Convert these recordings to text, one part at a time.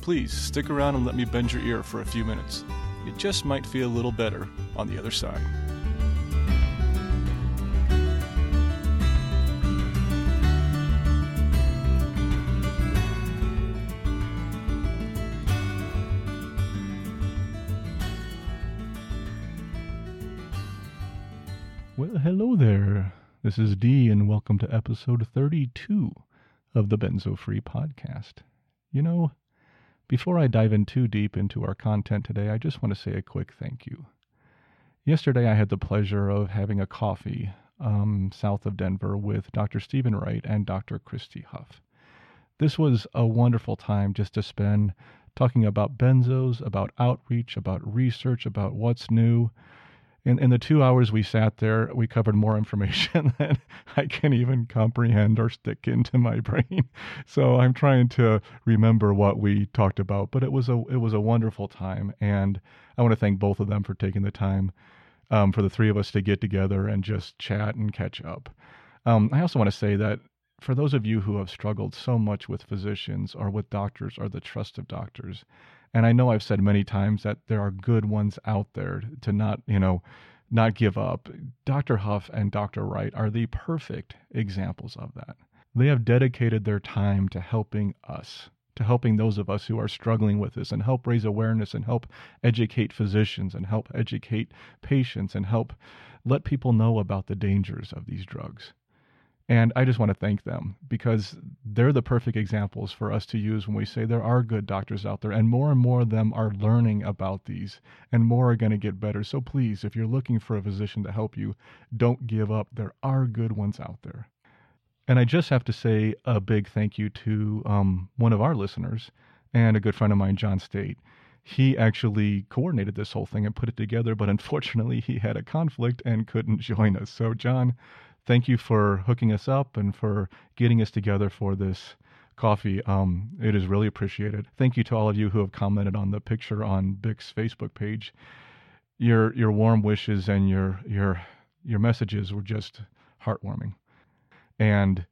Please stick around and let me bend your ear for a few minutes. It just might feel a little better on the other side. Well, hello there. This is D, and welcome to episode 32 of the Benzo Free Podcast. You know, before I dive in too deep into our content today, I just want to say a quick thank you. Yesterday, I had the pleasure of having a coffee um, south of Denver with Dr. Stephen Wright and Dr. Christy Huff. This was a wonderful time just to spend talking about benzos, about outreach, about research, about what's new in, in the two hours we sat there, we covered more information than I can even comprehend or stick into my brain. So I'm trying to remember what we talked about, but it was a it was a wonderful time, and I want to thank both of them for taking the time um, for the three of us to get together and just chat and catch up. Um, I also want to say that for those of you who have struggled so much with physicians or with doctors or the trust of doctors, and I know I've said many times that there are good ones out there to not, you know, not give up. Dr. Huff and Dr. Wright are the perfect examples of that. They have dedicated their time to helping us, to helping those of us who are struggling with this, and help raise awareness and help educate physicians and help educate patients and help let people know about the dangers of these drugs. And I just want to thank them because they're the perfect examples for us to use when we say there are good doctors out there, and more and more of them are learning about these, and more are going to get better. So please, if you're looking for a physician to help you, don't give up. There are good ones out there. And I just have to say a big thank you to um, one of our listeners and a good friend of mine, John State. He actually coordinated this whole thing and put it together, but unfortunately, he had a conflict and couldn't join us. So, John, thank you for hooking us up and for getting us together for this coffee. Um, it is really appreciated. Thank you to all of you who have commented on the picture on Bic's Facebook page. Your your warm wishes and your your your messages were just heartwarming. And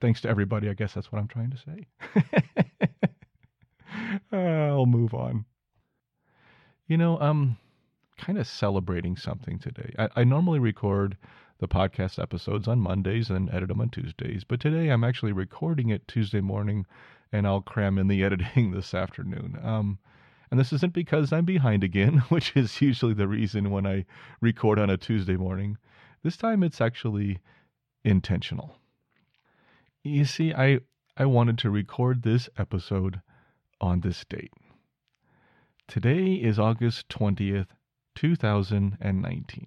thanks to everybody. I guess that's what I'm trying to say. I'll move on. You know, I'm kind of celebrating something today. I, I normally record the podcast episodes on Mondays and edit them on Tuesdays. But today I'm actually recording it Tuesday morning and I'll cram in the editing this afternoon. Um, and this isn't because I'm behind again, which is usually the reason when I record on a Tuesday morning. This time it's actually intentional. You see, I, I wanted to record this episode on this date. Today is August 20th, 2019.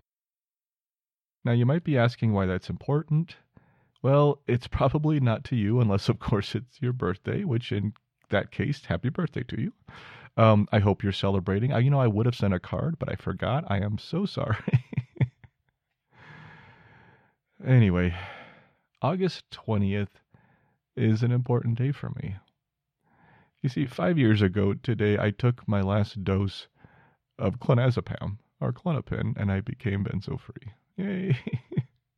Now, you might be asking why that's important. Well, it's probably not to you, unless, of course, it's your birthday, which in that case, happy birthday to you. Um, I hope you're celebrating. I, you know, I would have sent a card, but I forgot. I am so sorry. anyway, August 20th is an important day for me. You see, five years ago today, I took my last dose of clonazepam, or Klonopin, and I became benzo free. Yay.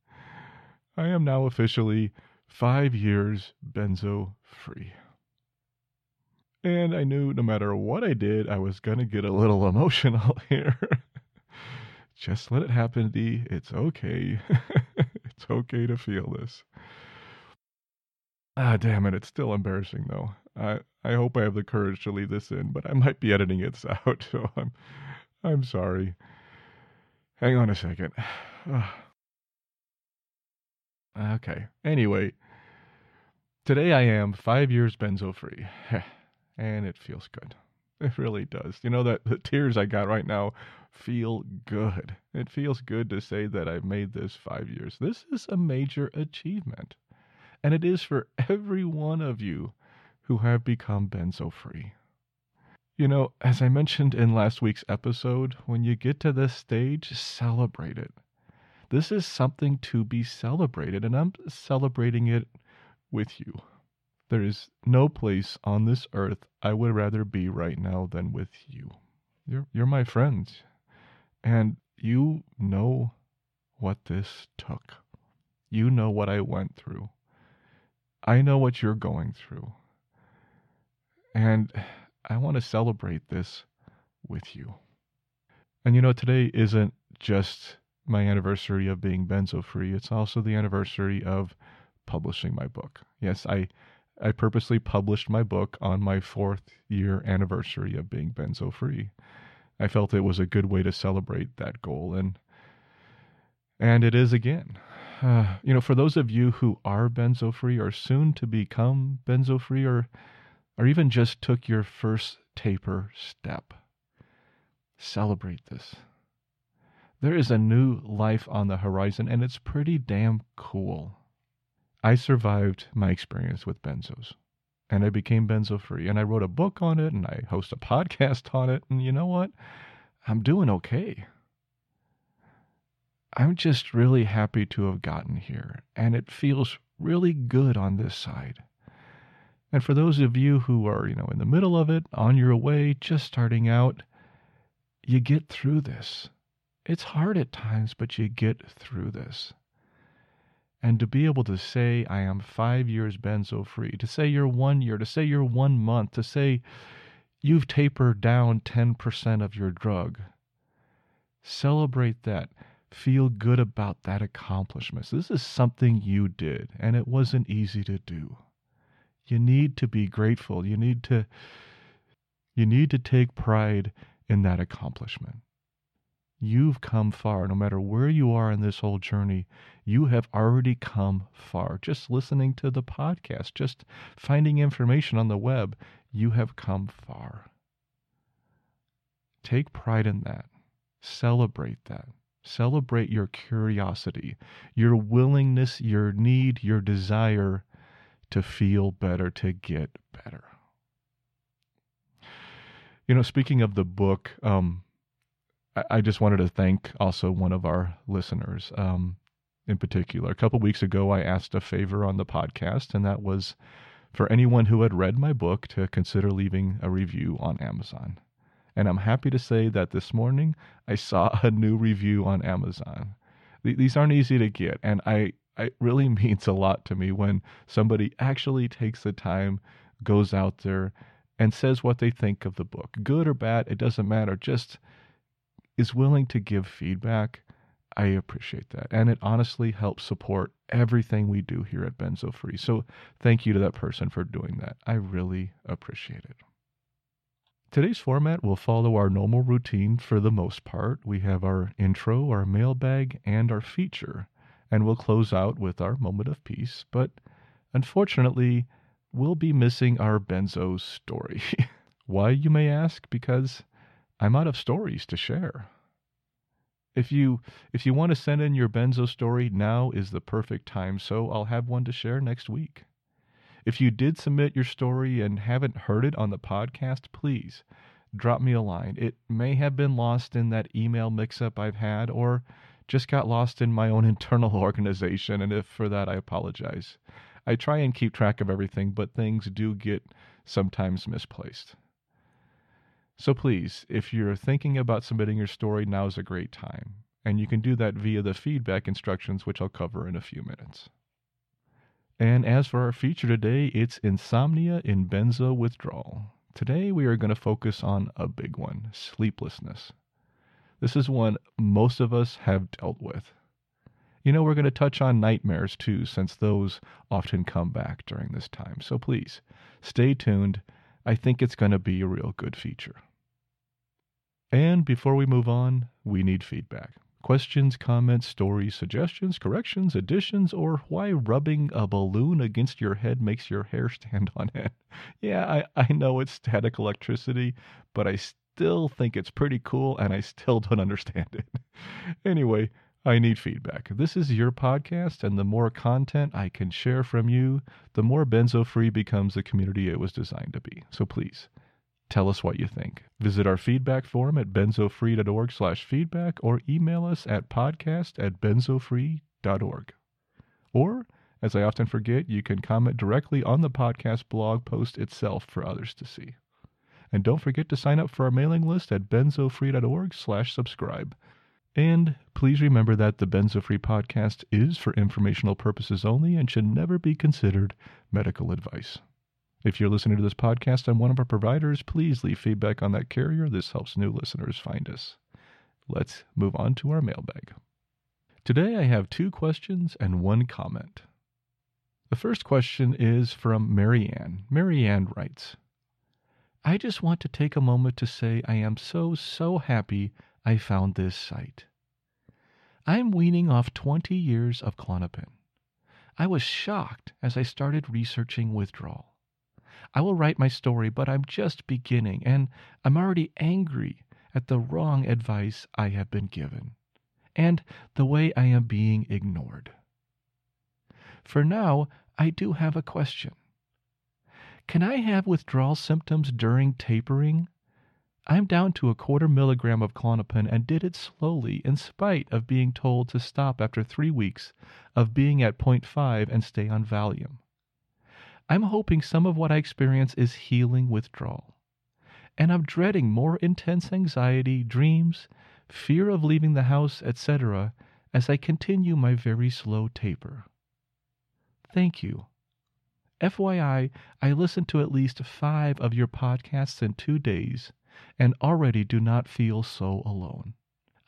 I am now officially five years benzo free. And I knew no matter what I did, I was going to get a little emotional here. Just let it happen, D. It's okay. it's okay to feel this. Ah, damn it. It's still embarrassing, though. I, I hope I have the courage to leave this in, but I might be editing it out, so I'm, I'm sorry. Hang on a second. okay. Anyway, today I am five years benzo free, and it feels good. It really does. You know that the tears I got right now feel good. It feels good to say that I've made this five years. This is a major achievement, and it is for every one of you who have become benzo free. You know, as I mentioned in last week's episode, when you get to this stage, celebrate it. This is something to be celebrated, and I'm celebrating it with you. There is no place on this earth I would rather be right now than with you. You're, you're my friends, and you know what this took. You know what I went through. I know what you're going through. And I want to celebrate this with you. And you know, today isn't just my anniversary of being benzo free, it's also the anniversary of publishing my book. Yes, I I purposely published my book on my fourth year anniversary of being benzo free. I felt it was a good way to celebrate that goal and and it is again. Uh, you know, for those of you who are benzo free or soon to become benzo free or or even just took your first taper step. Celebrate this. There is a new life on the horizon, and it's pretty damn cool. I survived my experience with benzos, and I became benzo free, and I wrote a book on it, and I host a podcast on it, and you know what? I'm doing okay. I'm just really happy to have gotten here, and it feels really good on this side. And for those of you who are, you know, in the middle of it, on your way, just starting out, you get through this. It's hard at times, but you get through this. And to be able to say, I am five years benzo free, to say you're one year, to say you're one month, to say you've tapered down 10% of your drug, celebrate that. Feel good about that accomplishment. This is something you did, and it wasn't easy to do. You need to be grateful. You need to you need to take pride in that accomplishment. You've come far. No matter where you are in this whole journey, you have already come far. Just listening to the podcast, just finding information on the web, you have come far. Take pride in that. Celebrate that. Celebrate your curiosity, your willingness, your need, your desire to feel better, to get better. You know, speaking of the book, um, I, just wanted to thank also one of our listeners um, in particular. A couple weeks ago, I asked a favor on the podcast, and that was for anyone who had read my book to consider leaving a review on Amazon. And I'm happy to say that this morning I saw a new review on Amazon. These aren't easy to get, and I it really means a lot to me when somebody actually takes the time, goes out there, and says what they think of the book. Good or bad, it doesn't matter. Just is willing to give feedback. I appreciate that. And it honestly helps support everything we do here at Benzo Free. So thank you to that person for doing that. I really appreciate it. Today's format will follow our normal routine for the most part. We have our intro, our mailbag, and our feature and we'll close out with our moment of peace. But unfortunately, we'll be missing our benzo story. Why, you may ask? Because I'm out of stories to share. If you if you want to send in your benzo story, now is the perfect time, so I'll have one to share next week. If you did submit your story and haven't heard it on the podcast, please drop me a line. It may have been lost in that email mix up I've had, or just got lost in my own internal organization, and if for that I apologize. I try and keep track of everything, but things do get sometimes misplaced. So please, if you're thinking about submitting your story, now is a great time. And you can do that via the feedback instructions, which I'll cover in a few minutes. And as for our feature today, it's insomnia in benzo withdrawal. Today we are going to focus on a big one sleeplessness. This is one most of us have dealt with. You know, we're going to touch on nightmares too, since those often come back during this time. So please stay tuned. I think it's going to be a real good feature. And before we move on, we need feedback. Questions, comments, stories, suggestions, corrections, additions, or why rubbing a balloon against your head makes your hair stand on end. Yeah, I, I know it's static electricity, but I still think it's pretty cool and I still don't understand it. anyway, I need feedback. This is your podcast, and the more content I can share from you, the more benzo free becomes the community it was designed to be. So please Tell us what you think. Visit our feedback form at benzofree.org slash feedback or email us at podcast at benzofree.org. Or, as I often forget, you can comment directly on the podcast blog post itself for others to see. And don't forget to sign up for our mailing list at benzofree.org slash subscribe. And please remember that the Benzo Free podcast is for informational purposes only and should never be considered medical advice. If you're listening to this podcast on one of our providers, please leave feedback on that carrier. This helps new listeners find us. Let's move on to our mailbag. Today I have two questions and one comment. The first question is from Marianne. Marianne writes I just want to take a moment to say I am so, so happy I found this site. I'm weaning off 20 years of Klonopin. I was shocked as I started researching withdrawal. I will write my story, but I'm just beginning, and I'm already angry at the wrong advice I have been given, and the way I am being ignored. For now, I do have a question. Can I have withdrawal symptoms during tapering? I'm down to a quarter milligram of Klonopin and did it slowly in spite of being told to stop after three weeks of being at 0.5 and stay on Valium. I'm hoping some of what I experience is healing withdrawal. And I'm dreading more intense anxiety, dreams, fear of leaving the house, etc., as I continue my very slow taper. Thank you. FYI, I listened to at least five of your podcasts in two days and already do not feel so alone.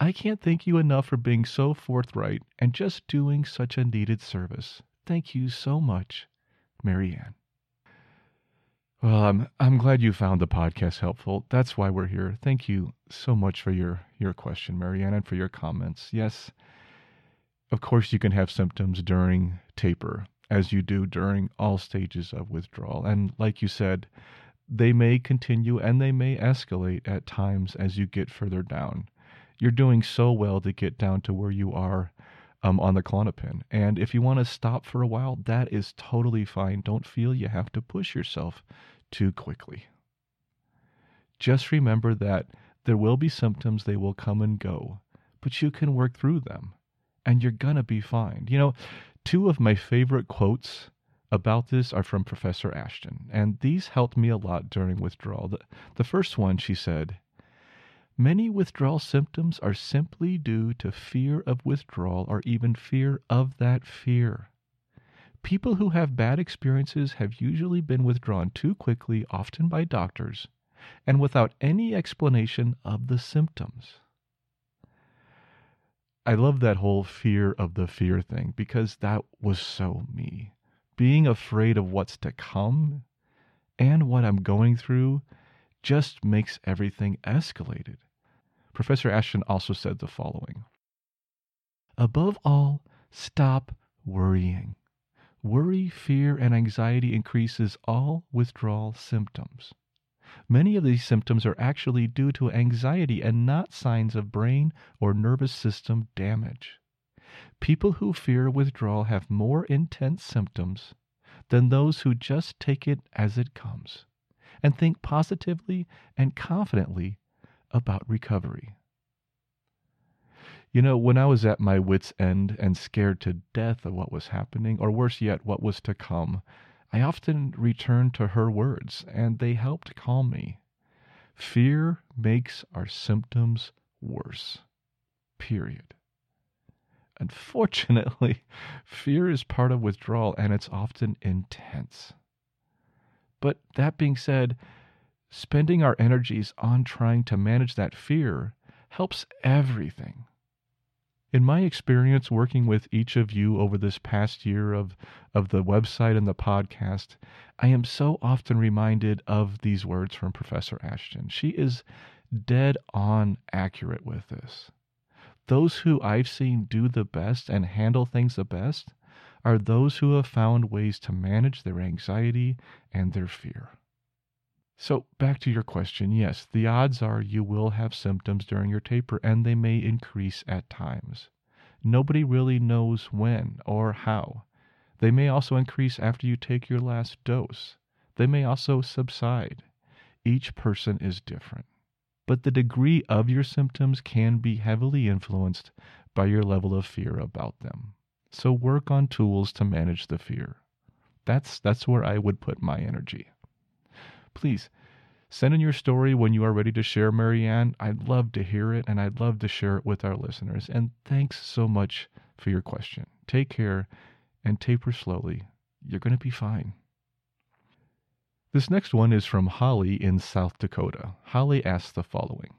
I can't thank you enough for being so forthright and just doing such a needed service. Thank you so much. Marianne. Well, I'm I'm glad you found the podcast helpful. That's why we're here. Thank you so much for your your question, Marianne, and for your comments. Yes, of course you can have symptoms during taper, as you do during all stages of withdrawal. And like you said, they may continue and they may escalate at times as you get further down. You're doing so well to get down to where you are um, on the Klonopin. And if you want to stop for a while, that is totally fine. Don't feel you have to push yourself too quickly. Just remember that there will be symptoms, they will come and go, but you can work through them and you're going to be fine. You know, two of my favorite quotes about this are from Professor Ashton, and these helped me a lot during withdrawal. The, the first one, she said, Many withdrawal symptoms are simply due to fear of withdrawal or even fear of that fear. People who have bad experiences have usually been withdrawn too quickly, often by doctors, and without any explanation of the symptoms. I love that whole fear of the fear thing because that was so me. Being afraid of what's to come and what I'm going through just makes everything escalated. Professor Ashton also said the following Above all, stop worrying. Worry, fear, and anxiety increases all withdrawal symptoms. Many of these symptoms are actually due to anxiety and not signs of brain or nervous system damage. People who fear withdrawal have more intense symptoms than those who just take it as it comes and think positively and confidently about recovery. You know, when I was at my wits' end and scared to death of what was happening, or worse yet, what was to come, I often returned to her words, and they helped calm me. Fear makes our symptoms worse. Period. Unfortunately, fear is part of withdrawal and it's often intense. But that being said, spending our energies on trying to manage that fear helps everything. In my experience working with each of you over this past year of, of the website and the podcast, I am so often reminded of these words from Professor Ashton. She is dead on accurate with this. Those who I've seen do the best and handle things the best are those who have found ways to manage their anxiety and their fear. So, back to your question yes, the odds are you will have symptoms during your taper and they may increase at times. Nobody really knows when or how. They may also increase after you take your last dose. They may also subside. each person is different, but the degree of your symptoms can be heavily influenced by your level of fear about them. So work on tools to manage the fear. That's that's where I would put my energy. Please send in your story when you are ready to share, Marianne. I'd love to hear it and I'd love to share it with our listeners. And thanks so much for your question. Take care and taper slowly. You're going to be fine. This next one is from Holly in South Dakota. Holly asks the following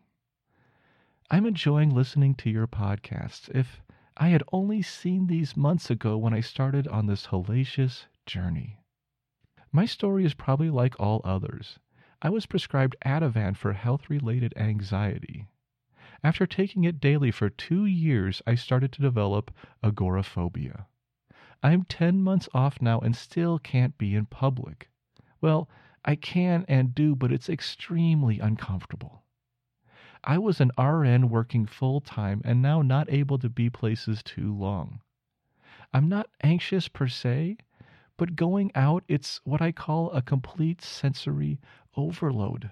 I'm enjoying listening to your podcasts. If I had only seen these months ago when I started on this hellacious journey. My story is probably like all others. I was prescribed Ativan for health related anxiety. After taking it daily for two years, I started to develop agoraphobia. I'm 10 months off now and still can't be in public. Well, I can and do, but it's extremely uncomfortable. I was an RN working full time and now not able to be places too long. I'm not anxious per se, but going out, it's what I call a complete sensory overload.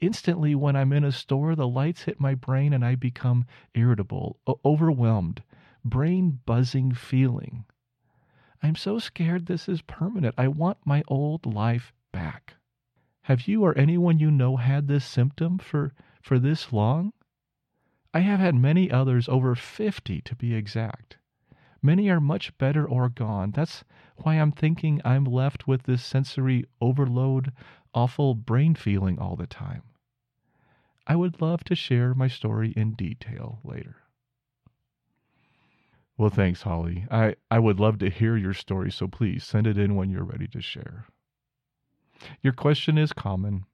Instantly, when I'm in a store, the lights hit my brain and I become irritable, overwhelmed, brain buzzing feeling. I'm so scared this is permanent. I want my old life back. Have you or anyone you know had this symptom for, for this long? I have had many others, over 50 to be exact. Many are much better or gone. That's why I'm thinking I'm left with this sensory overload, awful brain feeling all the time. I would love to share my story in detail later. Well, thanks, Holly. I, I would love to hear your story, so please send it in when you're ready to share. Your question is common,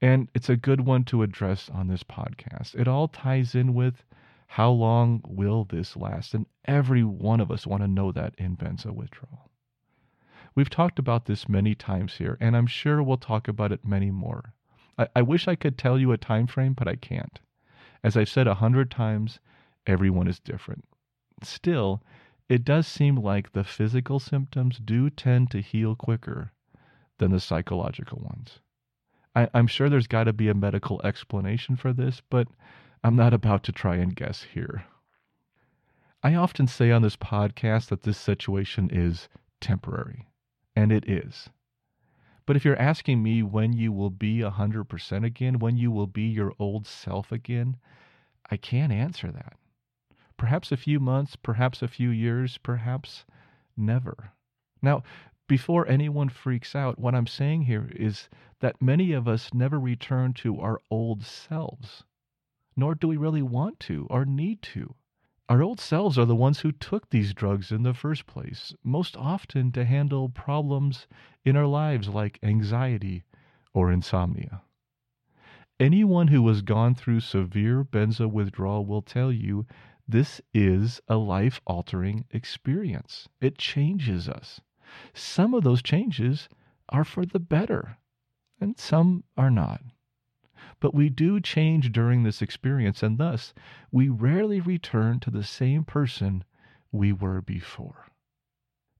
and it's a good one to address on this podcast. It all ties in with how long will this last? And every one of us want to know that in benzo withdrawal. We've talked about this many times here, and I'm sure we'll talk about it many more. I, I wish I could tell you a time frame, but I can't. As I've said a hundred times, everyone is different. Still, it does seem like the physical symptoms do tend to heal quicker than the psychological ones. I, am sure there's got to be a medical explanation for this, but I'm not about to try and guess here. I often say on this podcast that this situation is temporary, and it is. But if you're asking me when you will be 100% again, when you will be your old self again, I can't answer that. Perhaps a few months, perhaps a few years, perhaps never. Now, before anyone freaks out, what I'm saying here is that many of us never return to our old selves, nor do we really want to or need to. Our old selves are the ones who took these drugs in the first place, most often to handle problems in our lives like anxiety or insomnia. Anyone who has gone through severe benzo withdrawal will tell you this is a life altering experience. It changes us. Some of those changes are for the better, and some are not. But we do change during this experience, and thus we rarely return to the same person we were before.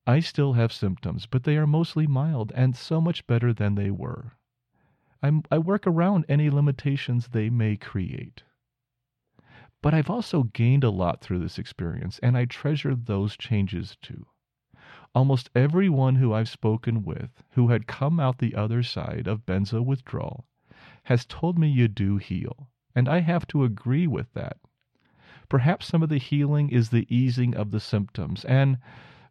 I still have symptoms, but they are mostly mild and so much better than they were. I'm, i work around any limitations they may create. But I've also gained a lot through this experience, and I treasure those changes too. Almost everyone who I've spoken with who had come out the other side of benzo withdrawal has told me you do heal, and I have to agree with that. Perhaps some of the healing is the easing of the symptoms, and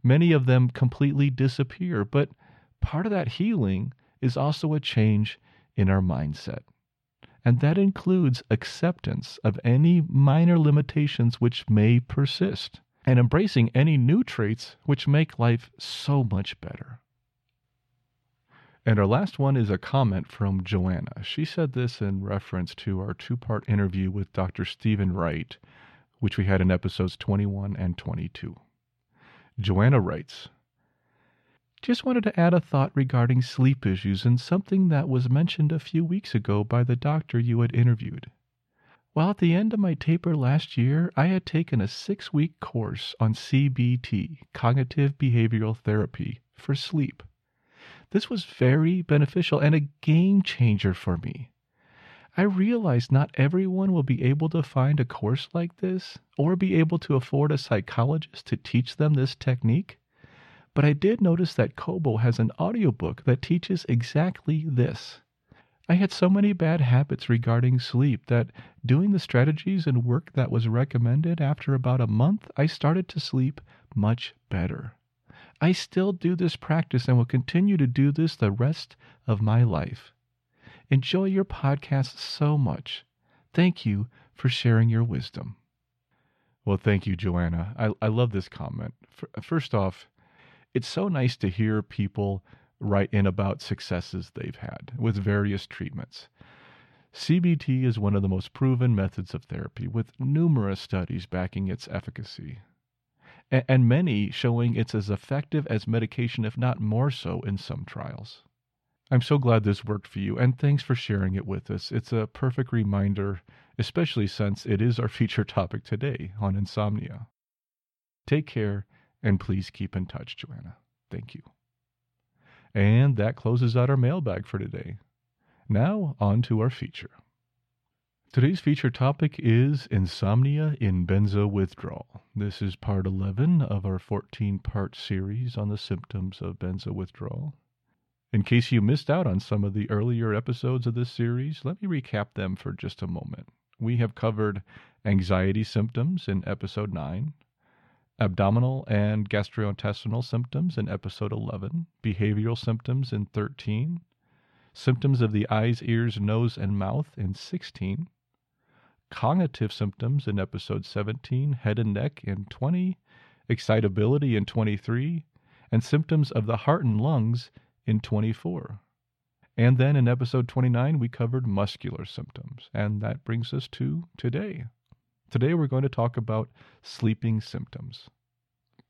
many of them completely disappear, but part of that healing is also a change in our mindset. And that includes acceptance of any minor limitations which may persist and embracing any new traits which make life so much better. And our last one is a comment from Joanna. She said this in reference to our two part interview with Dr. Stephen Wright, which we had in episodes 21 and 22. Joanna writes Just wanted to add a thought regarding sleep issues and something that was mentioned a few weeks ago by the doctor you had interviewed. Well, at the end of my taper last year, I had taken a six week course on CBT, cognitive behavioral therapy, for sleep. This was very beneficial and a game changer for me. I realize not everyone will be able to find a course like this or be able to afford a psychologist to teach them this technique. But I did notice that Kobo has an audiobook that teaches exactly this. I had so many bad habits regarding sleep that doing the strategies and work that was recommended after about a month, I started to sleep much better. I still do this practice and will continue to do this the rest of my life. Enjoy your podcast so much. Thank you for sharing your wisdom. Well, thank you, Joanna. I, I love this comment. First off, it's so nice to hear people write in about successes they've had with various treatments. CBT is one of the most proven methods of therapy, with numerous studies backing its efficacy, and many showing it's as effective as medication, if not more so, in some trials. I'm so glad this worked for you, and thanks for sharing it with us. It's a perfect reminder, especially since it is our feature topic today on insomnia. Take care, and please keep in touch, Joanna. Thank you. And that closes out our mailbag for today. Now, on to our feature. Today's feature topic is insomnia in benzo withdrawal. This is part 11 of our 14 part series on the symptoms of benzo withdrawal. In case you missed out on some of the earlier episodes of this series, let me recap them for just a moment. We have covered anxiety symptoms in episode 9, abdominal and gastrointestinal symptoms in episode 11, behavioral symptoms in 13, symptoms of the eyes, ears, nose, and mouth in 16, cognitive symptoms in episode 17, head and neck in 20, excitability in 23, and symptoms of the heart and lungs in 24. And then in episode 29, we covered muscular symptoms. And that brings us to today. Today, we're going to talk about sleeping symptoms.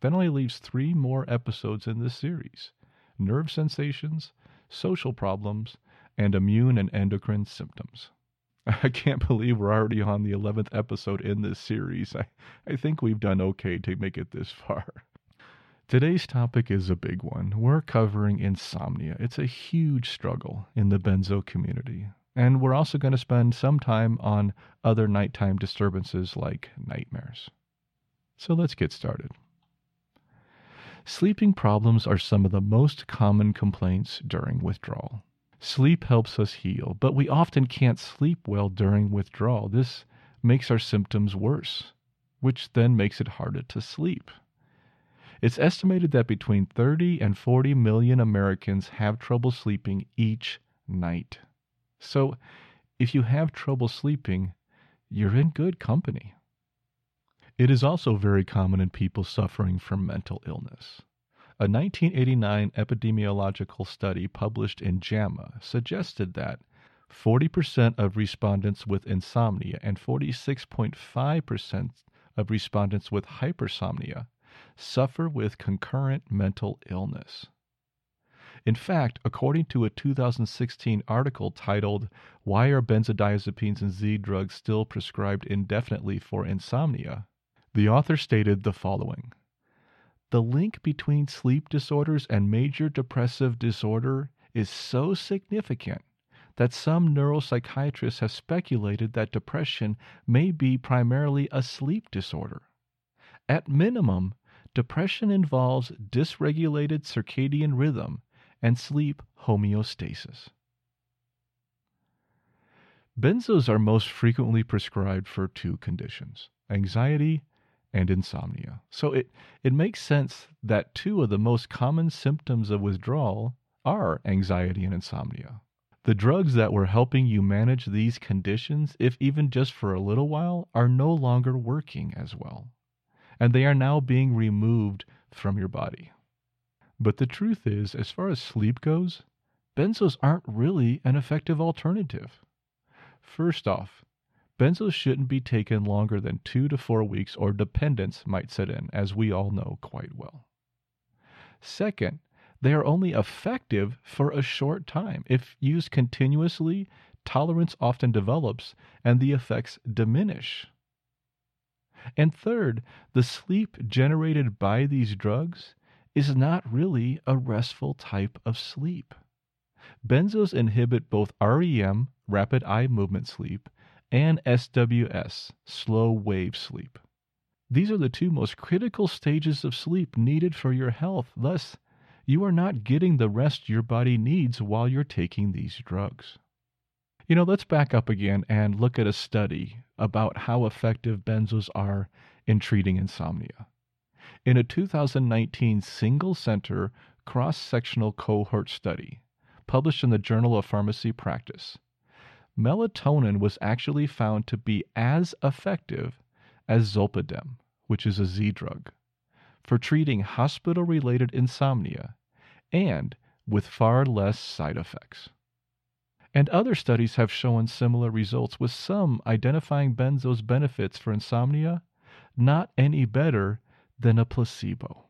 That only leaves three more episodes in this series nerve sensations, social problems, and immune and endocrine symptoms. I can't believe we're already on the 11th episode in this series. I, I think we've done okay to make it this far. Today's topic is a big one. We're covering insomnia. It's a huge struggle in the benzo community. And we're also going to spend some time on other nighttime disturbances like nightmares. So let's get started. Sleeping problems are some of the most common complaints during withdrawal. Sleep helps us heal, but we often can't sleep well during withdrawal. This makes our symptoms worse, which then makes it harder to sleep. It's estimated that between 30 and 40 million Americans have trouble sleeping each night. So, if you have trouble sleeping, you're in good company. It is also very common in people suffering from mental illness. A 1989 epidemiological study published in JAMA suggested that 40% of respondents with insomnia and 46.5% of respondents with hypersomnia suffer with concurrent mental illness. In fact, according to a 2016 article titled, Why Are Benzodiazepines and Z Drugs Still Prescribed Indefinitely for Insomnia? the author stated the following The link between sleep disorders and major depressive disorder is so significant that some neuropsychiatrists have speculated that depression may be primarily a sleep disorder. At minimum, Depression involves dysregulated circadian rhythm and sleep homeostasis. Benzos are most frequently prescribed for two conditions anxiety and insomnia. So it, it makes sense that two of the most common symptoms of withdrawal are anxiety and insomnia. The drugs that were helping you manage these conditions, if even just for a little while, are no longer working as well and they are now being removed from your body. But the truth is, as far as sleep goes, benzos aren't really an effective alternative. First off, benzos shouldn't be taken longer than two to four weeks, or dependence might set in, as we all know quite well. Second, they are only effective for a short time. If used continuously, tolerance often develops and the effects diminish. And third, the sleep generated by these drugs is not really a restful type of sleep. Benzos inhibit both REM, rapid eye movement sleep, and SWS, slow wave sleep. These are the two most critical stages of sleep needed for your health. Thus, you are not getting the rest your body needs while you're taking these drugs. You know, let's back up again and look at a study about how effective benzos are in treating insomnia. In a 2019 single center cross sectional cohort study published in the Journal of Pharmacy Practice, melatonin was actually found to be as effective as zolpidem, which is a Z drug, for treating hospital related insomnia and with far less side effects. And other studies have shown similar results, with some identifying benzo's benefits for insomnia not any better than a placebo.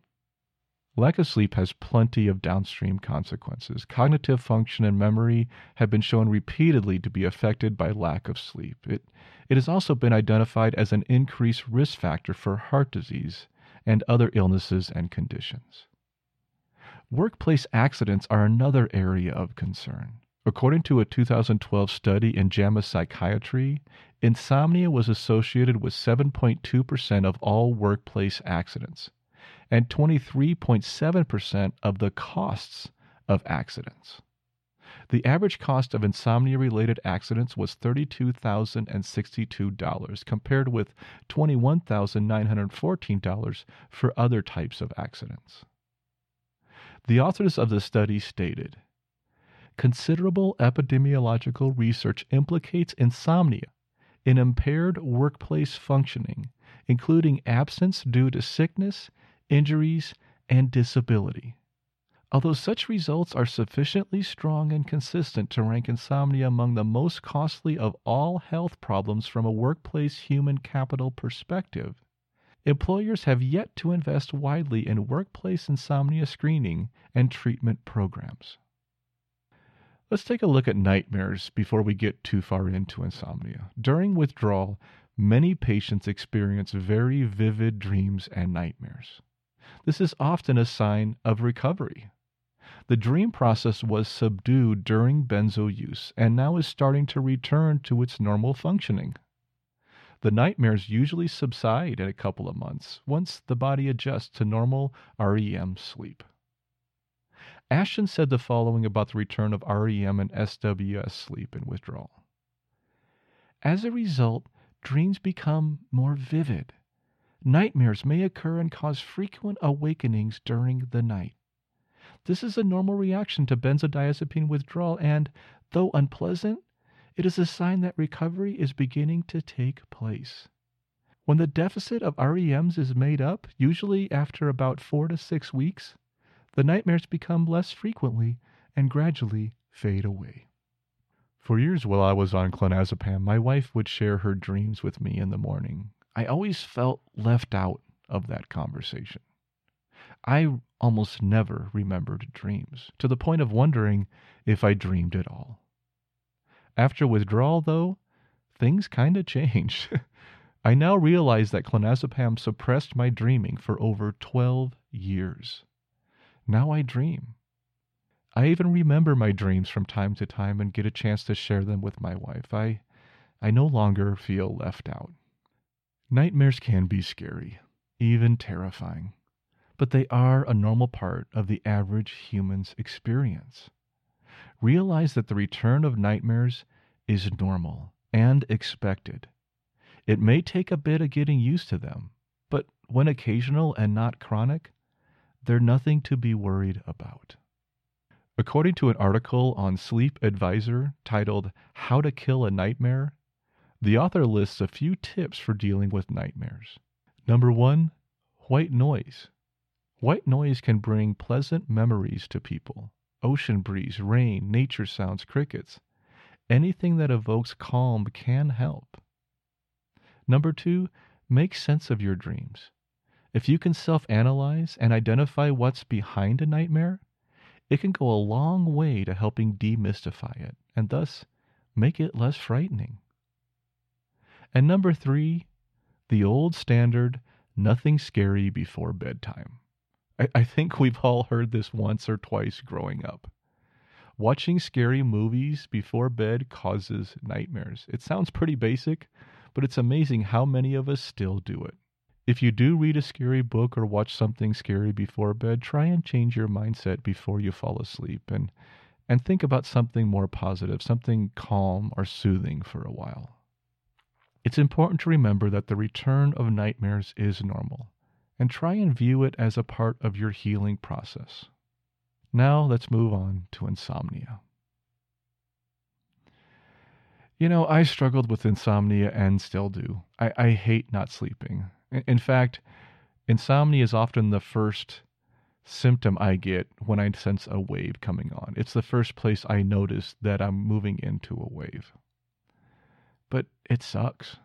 Lack of sleep has plenty of downstream consequences. Cognitive function and memory have been shown repeatedly to be affected by lack of sleep. It, it has also been identified as an increased risk factor for heart disease and other illnesses and conditions. Workplace accidents are another area of concern. According to a 2012 study in JAMA Psychiatry, insomnia was associated with 7.2% of all workplace accidents and 23.7% of the costs of accidents. The average cost of insomnia related accidents was $32,062 compared with $21,914 for other types of accidents. The authors of the study stated considerable epidemiological research implicates insomnia in impaired workplace functioning, including absence due to sickness, injuries, and disability. Although such results are sufficiently strong and consistent to rank insomnia among the most costly of all health problems from a workplace human capital perspective, employers have yet to invest widely in workplace insomnia screening and treatment programs. Let's take a look at nightmares before we get too far into insomnia. During withdrawal, many patients experience very vivid dreams and nightmares. This is often a sign of recovery. The dream process was subdued during benzo use and now is starting to return to its normal functioning. The nightmares usually subside in a couple of months once the body adjusts to normal REM sleep. Ashton said the following about the return of REM and SWS sleep and withdrawal. As a result, dreams become more vivid. Nightmares may occur and cause frequent awakenings during the night. This is a normal reaction to benzodiazepine withdrawal, and, though unpleasant, it is a sign that recovery is beginning to take place. When the deficit of REMs is made up, usually after about four to six weeks, the nightmares become less frequently and gradually fade away. For years while I was on clonazepam, my wife would share her dreams with me in the morning. I always felt left out of that conversation. I almost never remembered dreams, to the point of wondering if I dreamed at all. After withdrawal, though, things kind of changed. I now realize that clonazepam suppressed my dreaming for over 12 years. Now I dream. I even remember my dreams from time to time and get a chance to share them with my wife. I, I no longer feel left out. Nightmares can be scary, even terrifying, but they are a normal part of the average human's experience. Realize that the return of nightmares is normal and expected. It may take a bit of getting used to them, but when occasional and not chronic, they're nothing to be worried about. According to an article on Sleep Advisor titled How to Kill a Nightmare, the author lists a few tips for dealing with nightmares. Number one, white noise. White noise can bring pleasant memories to people ocean breeze, rain, nature sounds, crickets. Anything that evokes calm can help. Number two, make sense of your dreams. If you can self analyze and identify what's behind a nightmare, it can go a long way to helping demystify it and thus make it less frightening. And number three, the old standard nothing scary before bedtime. I, I think we've all heard this once or twice growing up. Watching scary movies before bed causes nightmares. It sounds pretty basic, but it's amazing how many of us still do it. If you do read a scary book or watch something scary before bed, try and change your mindset before you fall asleep and and think about something more positive, something calm or soothing for a while. It's important to remember that the return of nightmares is normal and try and view it as a part of your healing process. Now let's move on to insomnia. You know, I struggled with insomnia and still do. I, I hate not sleeping. In fact, insomnia is often the first symptom I get when I sense a wave coming on. It's the first place I notice that I'm moving into a wave. But it sucks.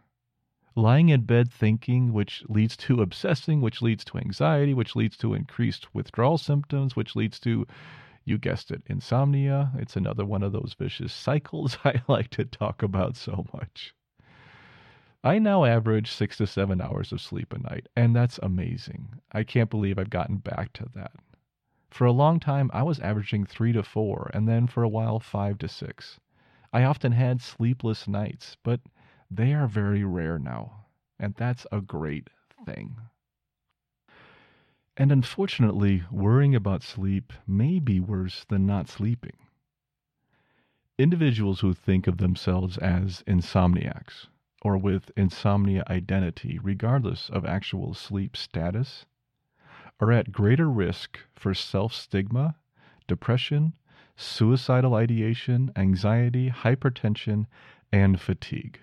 Lying in bed thinking, which leads to obsessing, which leads to anxiety, which leads to increased withdrawal symptoms, which leads to, you guessed it, insomnia. It's another one of those vicious cycles I like to talk about so much. I now average six to seven hours of sleep a night, and that's amazing. I can't believe I've gotten back to that. For a long time, I was averaging three to four, and then for a while, five to six. I often had sleepless nights, but they are very rare now, and that's a great thing. And unfortunately, worrying about sleep may be worse than not sleeping. Individuals who think of themselves as insomniacs or with insomnia identity, regardless of actual sleep status, are at greater risk for self stigma, depression, suicidal ideation, anxiety, hypertension, and fatigue.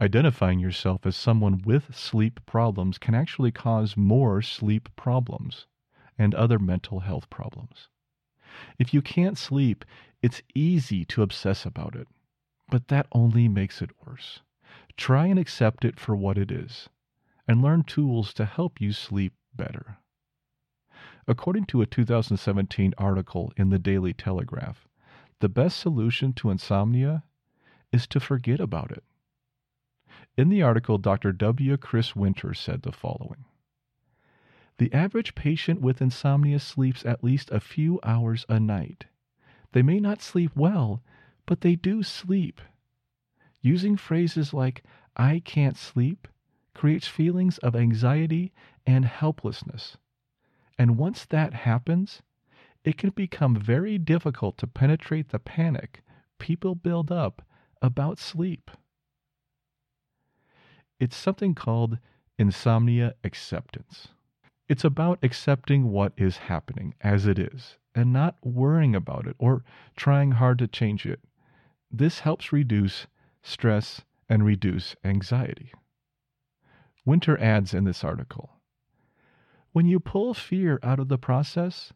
Identifying yourself as someone with sleep problems can actually cause more sleep problems and other mental health problems. If you can't sleep, it's easy to obsess about it, but that only makes it worse. Try and accept it for what it is, and learn tools to help you sleep better. According to a 2017 article in the Daily Telegraph, the best solution to insomnia is to forget about it. In the article, Dr. W. Chris Winter said the following The average patient with insomnia sleeps at least a few hours a night. They may not sleep well, but they do sleep. Using phrases like, I can't sleep, creates feelings of anxiety and helplessness. And once that happens, it can become very difficult to penetrate the panic people build up about sleep. It's something called insomnia acceptance. It's about accepting what is happening as it is and not worrying about it or trying hard to change it. This helps reduce stress, and reduce anxiety. Winter adds in this article When you pull fear out of the process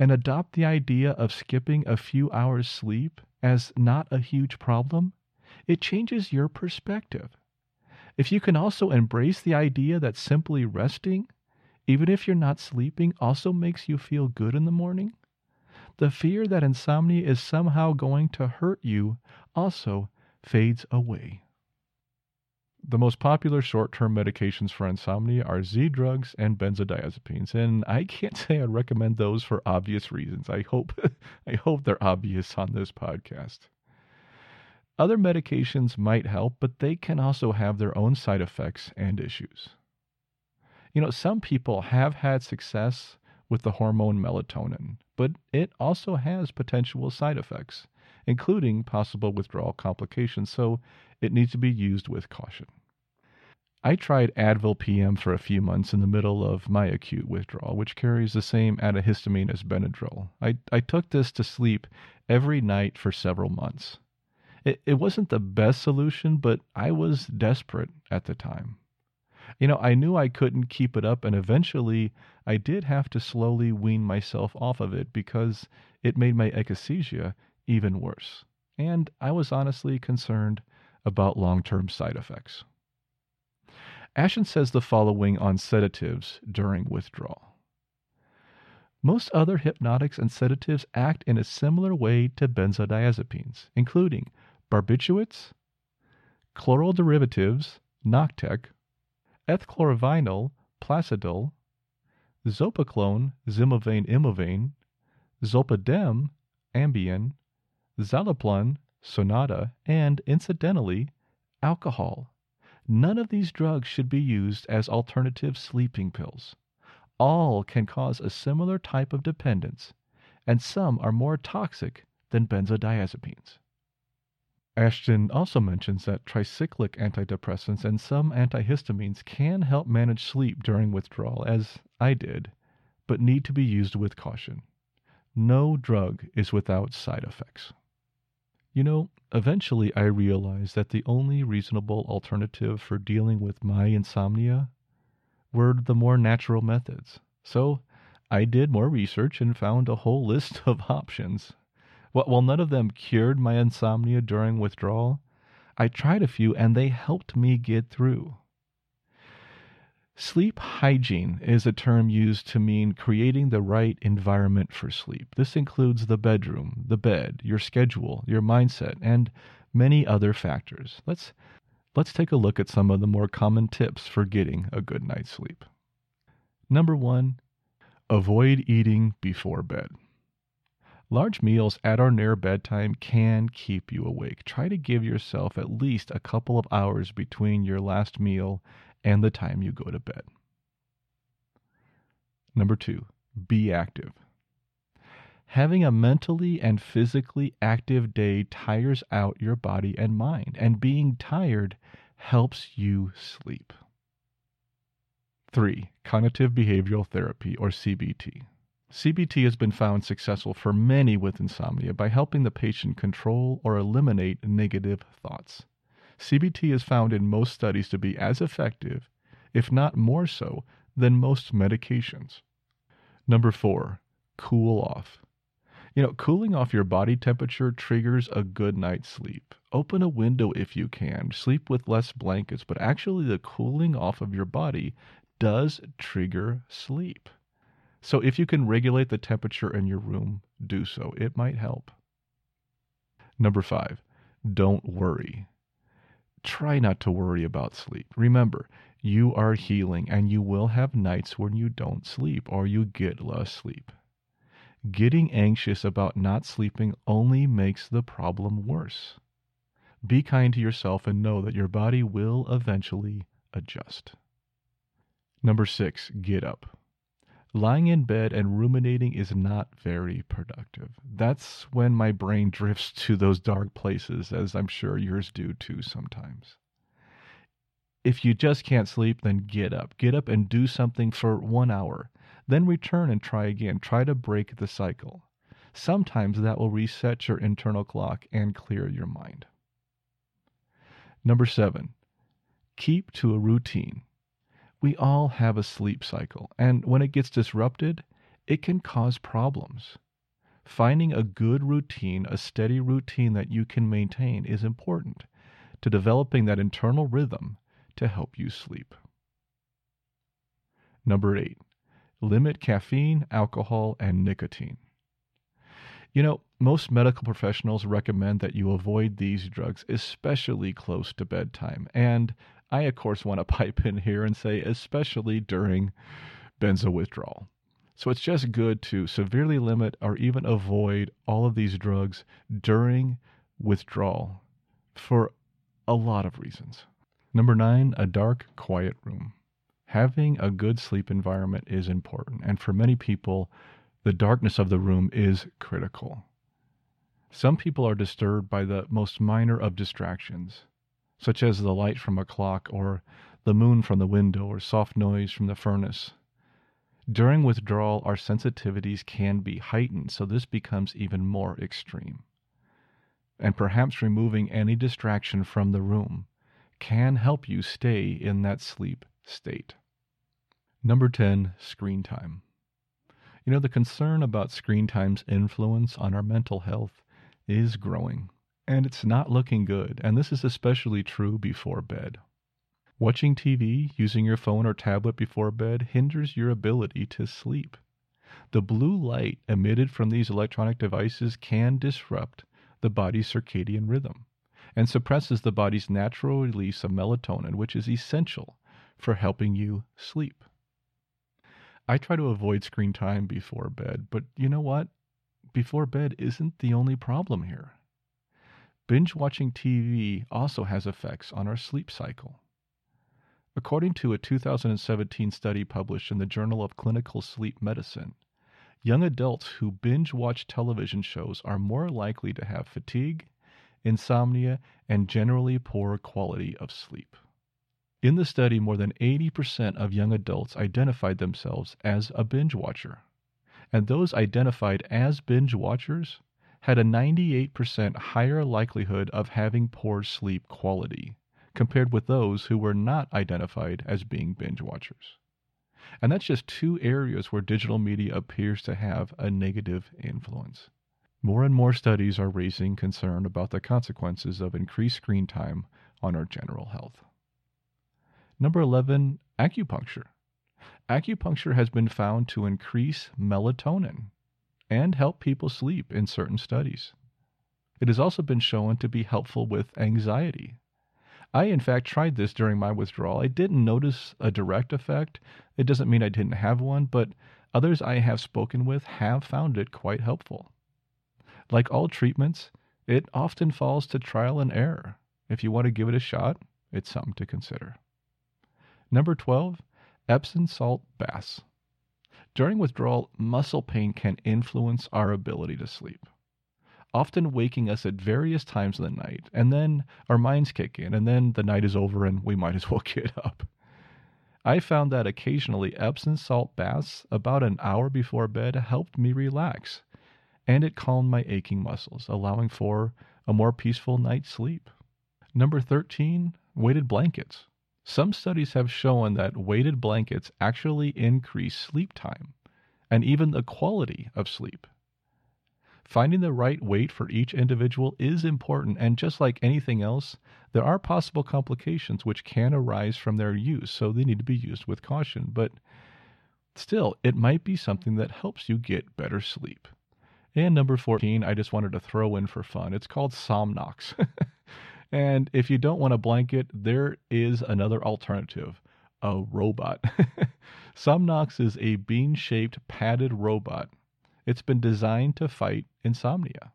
and adopt the idea of skipping a few hours' sleep as not a huge problem, it changes your perspective. If you can also embrace the idea that simply resting, even if you're not sleeping, also makes you feel good in the morning, the fear that insomnia is somehow going to hurt you also fades away. The most popular short term medications for insomnia are Z drugs and benzodiazepines, and I can't say I'd recommend those for obvious reasons. I hope I hope they're obvious on this podcast. Other medications might help, but they can also have their own side effects and issues. You know, some people have had success with the hormone melatonin, but it also has potential side effects including possible withdrawal complications, so it needs to be used with caution. I tried Advil PM for a few months in the middle of my acute withdrawal, which carries the same antihistamine as Benadryl. I, I took this to sleep every night for several months. It, it wasn't the best solution, but I was desperate at the time. You know, I knew I couldn't keep it up, and eventually I did have to slowly wean myself off of it because it made my akathisia even worse. And I was honestly concerned about long term side effects. Ashton says the following on sedatives during withdrawal. Most other hypnotics and sedatives act in a similar way to benzodiazepines, including barbiturates, chloral derivatives, Noctec, ethchlorvynol, Placidil, zopiclone, zimovane, imovane, zolpidem, Ambien, Zaleplon, Sonata, and incidentally, alcohol. None of these drugs should be used as alternative sleeping pills. All can cause a similar type of dependence, and some are more toxic than benzodiazepines. Ashton also mentions that tricyclic antidepressants and some antihistamines can help manage sleep during withdrawal, as I did, but need to be used with caution. No drug is without side effects. You know, eventually I realized that the only reasonable alternative for dealing with my insomnia were the more natural methods. So I did more research and found a whole list of options. While none of them cured my insomnia during withdrawal, I tried a few and they helped me get through. Sleep hygiene is a term used to mean creating the right environment for sleep. This includes the bedroom, the bed, your schedule, your mindset, and many other factors. Let's let's take a look at some of the more common tips for getting a good night's sleep. Number 1, avoid eating before bed. Large meals at or near bedtime can keep you awake. Try to give yourself at least a couple of hours between your last meal and the time you go to bed. Number two, be active. Having a mentally and physically active day tires out your body and mind, and being tired helps you sleep. 3. Cognitive Behavioral Therapy, or CBT. CBT has been found successful for many with insomnia by helping the patient control or eliminate negative thoughts. CBT is found in most studies to be as effective, if not more so, than most medications. Number four, cool off. You know, cooling off your body temperature triggers a good night's sleep. Open a window if you can. Sleep with less blankets, but actually, the cooling off of your body does trigger sleep. So, if you can regulate the temperature in your room, do so. It might help. Number five, don't worry try not to worry about sleep. Remember, you are healing and you will have nights when you don't sleep or you get less sleep. Getting anxious about not sleeping only makes the problem worse. Be kind to yourself and know that your body will eventually adjust. Number six, get up. Lying in bed and ruminating is not very productive. That's when my brain drifts to those dark places, as I'm sure yours do too sometimes. If you just can't sleep, then get up. Get up and do something for one hour. Then return and try again. Try to break the cycle. Sometimes that will reset your internal clock and clear your mind. Number seven, keep to a routine. We all have a sleep cycle, and when it gets disrupted, it can cause problems. Finding a good routine, a steady routine that you can maintain, is important to developing that internal rhythm to help you sleep. Number eight, limit caffeine, alcohol, and nicotine. You know, most medical professionals recommend that you avoid these drugs, especially close to bedtime. And I, of course, want to pipe in here and say, especially during benzo withdrawal. So it's just good to severely limit or even avoid all of these drugs during withdrawal for a lot of reasons. Number nine, a dark, quiet room. Having a good sleep environment is important, and for many people, the darkness of the room is critical. Some people are disturbed by the most minor of distractions such as the light from a clock or the moon from the window or soft noise from the furnace. During withdrawal, our sensitivities can be heightened, so this becomes even more extreme. And perhaps removing any distraction from the room can help you stay in that sleep state. Number 10, screen time. You know, the concern about screen time's influence on our mental health is growing and it's not looking good, and this is especially true before bed. Watching TV using your phone or tablet before bed hinders your ability to sleep. The blue light emitted from these electronic devices can disrupt the body's circadian rhythm and suppresses the body's natural release of melatonin, which is essential for helping you sleep. I try to avoid screen time before bed, but you know what? Before bed isn't the only problem here. Binge watching TV also has effects on our sleep cycle. According to a 2017 study published in the Journal of Clinical Sleep Medicine, young adults who binge watch television shows are more likely to have fatigue, insomnia, and generally poor quality of sleep. In the study, more than 80% of young adults identified themselves as a binge watcher. And those identified as binge watchers had a 98% higher likelihood of having poor sleep quality compared with those who were not identified as being binge watchers. And that's just two areas where digital media appears to have a negative influence. More and more studies are raising concern about the consequences of increased screen time on our general health. Number 11, acupuncture. Acupuncture has been found to increase melatonin, and help people sleep in certain studies. It has also been shown to be helpful with anxiety. I, in fact, tried this during my withdrawal. I didn't notice a direct effect. It doesn't mean I didn't have one, but others I have spoken with have found it quite helpful. Like all treatments, it often falls to trial and error. If you want to give it a shot, it's something to consider. Number 12, Epsom salt baths. During withdrawal, muscle pain can influence our ability to sleep, often waking us at various times of the night, and then our minds kick in, and then the night is over and we might as well get up. I found that occasionally Epsom salt baths about an hour before bed helped me relax, and it calmed my aching muscles, allowing for a more peaceful night's sleep. Number 13, weighted blankets. Some studies have shown that weighted blankets actually increase sleep time and even the quality of sleep. Finding the right weight for each individual is important, and just like anything else, there are possible complications which can arise from their use, so they need to be used with caution. But still, it might be something that helps you get better sleep. And number 14, I just wanted to throw in for fun. It's called Somnox. And if you don't want a blanket, there is another alternative a robot. Somnox is a bean shaped padded robot. It's been designed to fight insomnia.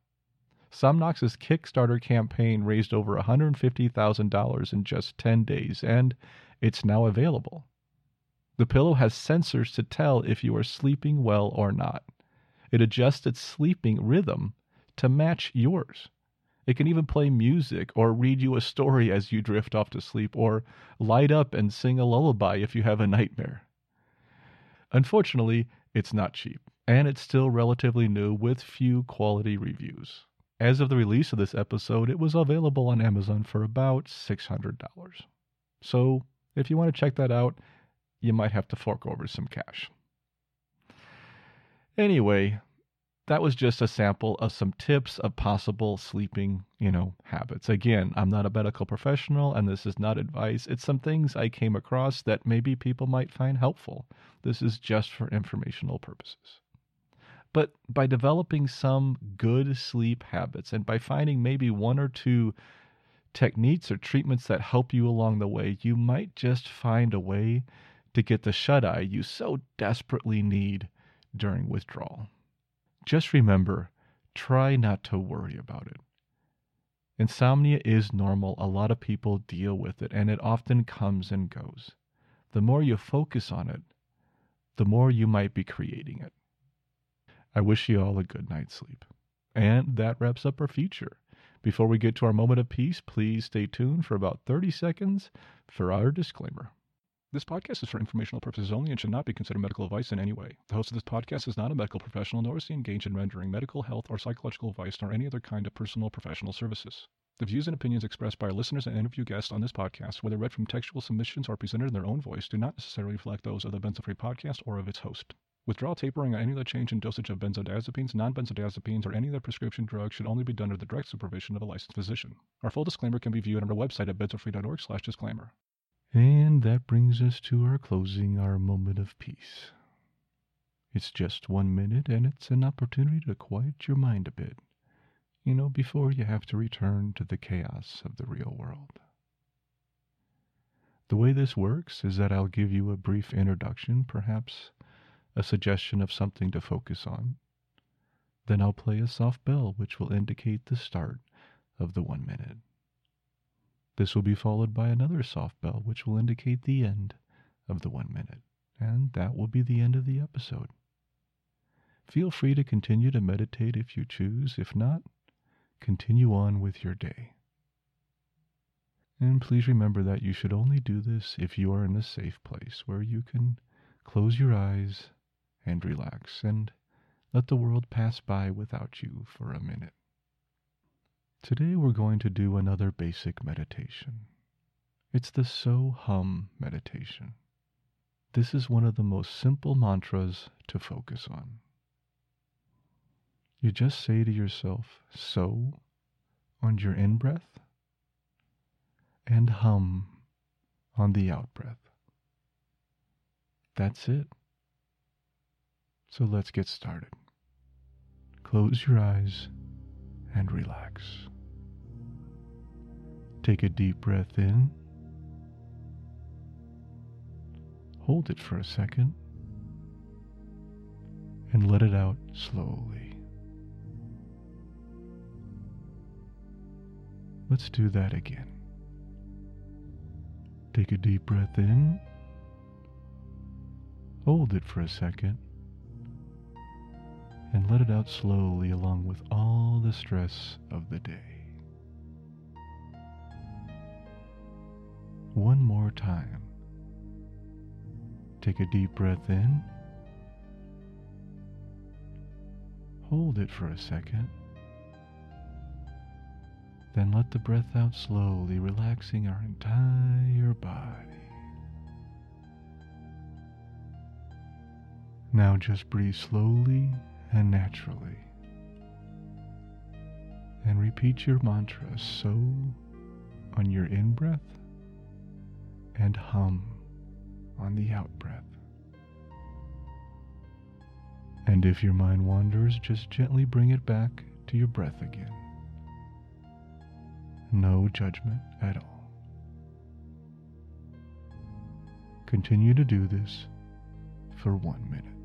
Somnox's Kickstarter campaign raised over $150,000 in just 10 days, and it's now available. The pillow has sensors to tell if you are sleeping well or not. It adjusts its sleeping rhythm to match yours. It can even play music or read you a story as you drift off to sleep or light up and sing a lullaby if you have a nightmare. Unfortunately, it's not cheap, and it's still relatively new with few quality reviews. As of the release of this episode, it was available on Amazon for about $600. So, if you want to check that out, you might have to fork over some cash. Anyway, that was just a sample of some tips of possible sleeping, you know, habits. Again, I'm not a medical professional and this is not advice. It's some things I came across that maybe people might find helpful. This is just for informational purposes. But by developing some good sleep habits and by finding maybe one or two techniques or treatments that help you along the way, you might just find a way to get the shut eye you so desperately need during withdrawal. Just remember, try not to worry about it. Insomnia is normal. A lot of people deal with it, and it often comes and goes. The more you focus on it, the more you might be creating it. I wish you all a good night's sleep. And that wraps up our feature. Before we get to our moment of peace, please stay tuned for about 30 seconds for our disclaimer. This podcast is for informational purposes only and should not be considered medical advice in any way. The host of this podcast is not a medical professional, nor is he engaged in rendering medical, health, or psychological advice, nor any other kind of personal professional services. The views and opinions expressed by our listeners and interview guests on this podcast, whether read from textual submissions or presented in their own voice, do not necessarily reflect those of the Benzo Free podcast or of its host. Withdrawal tapering or any other change in dosage of benzodiazepines, non-benzodiazepines, or any other prescription drug should only be done under the direct supervision of a licensed physician. Our full disclaimer can be viewed on our website at benzofree.org slash disclaimer. And that brings us to our closing, our moment of peace. It's just one minute, and it's an opportunity to quiet your mind a bit, you know, before you have to return to the chaos of the real world. The way this works is that I'll give you a brief introduction, perhaps a suggestion of something to focus on. Then I'll play a soft bell which will indicate the start of the one minute. This will be followed by another soft bell, which will indicate the end of the one minute, and that will be the end of the episode. Feel free to continue to meditate if you choose. If not, continue on with your day. And please remember that you should only do this if you are in a safe place where you can close your eyes and relax and let the world pass by without you for a minute. Today we're going to do another basic meditation. It's the So Hum meditation. This is one of the most simple mantras to focus on. You just say to yourself, so, on your in breath, and hum on the out breath. That's it. So let's get started. Close your eyes and relax. Take a deep breath in. Hold it for a second and let it out slowly. Let's do that again. Take a deep breath in. Hold it for a second and let it out slowly along with all the stress of the day. One more time. Take a deep breath in. Hold it for a second. Then let the breath out slowly, relaxing our entire body. Now just breathe slowly and naturally. And repeat your mantra so on your in breath and hum on the out breath. And if your mind wanders, just gently bring it back to your breath again. No judgment at all. Continue to do this for one minute.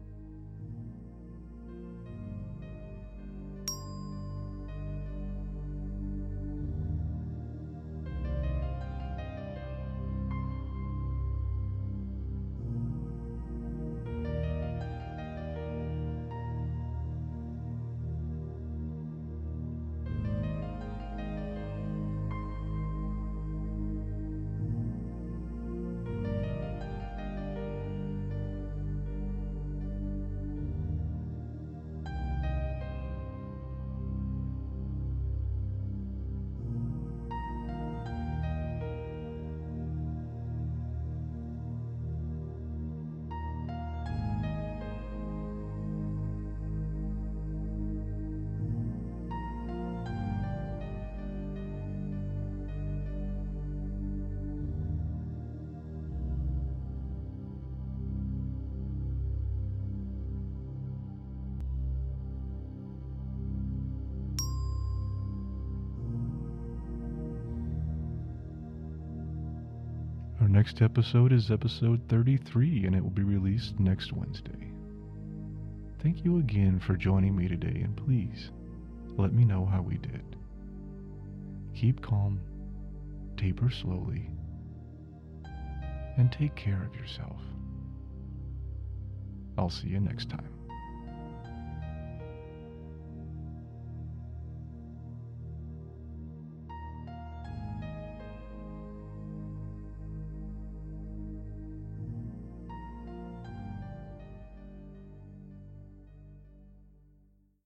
Next episode is episode 33, and it will be released next Wednesday. Thank you again for joining me today, and please let me know how we did. Keep calm, taper slowly, and take care of yourself. I'll see you next time.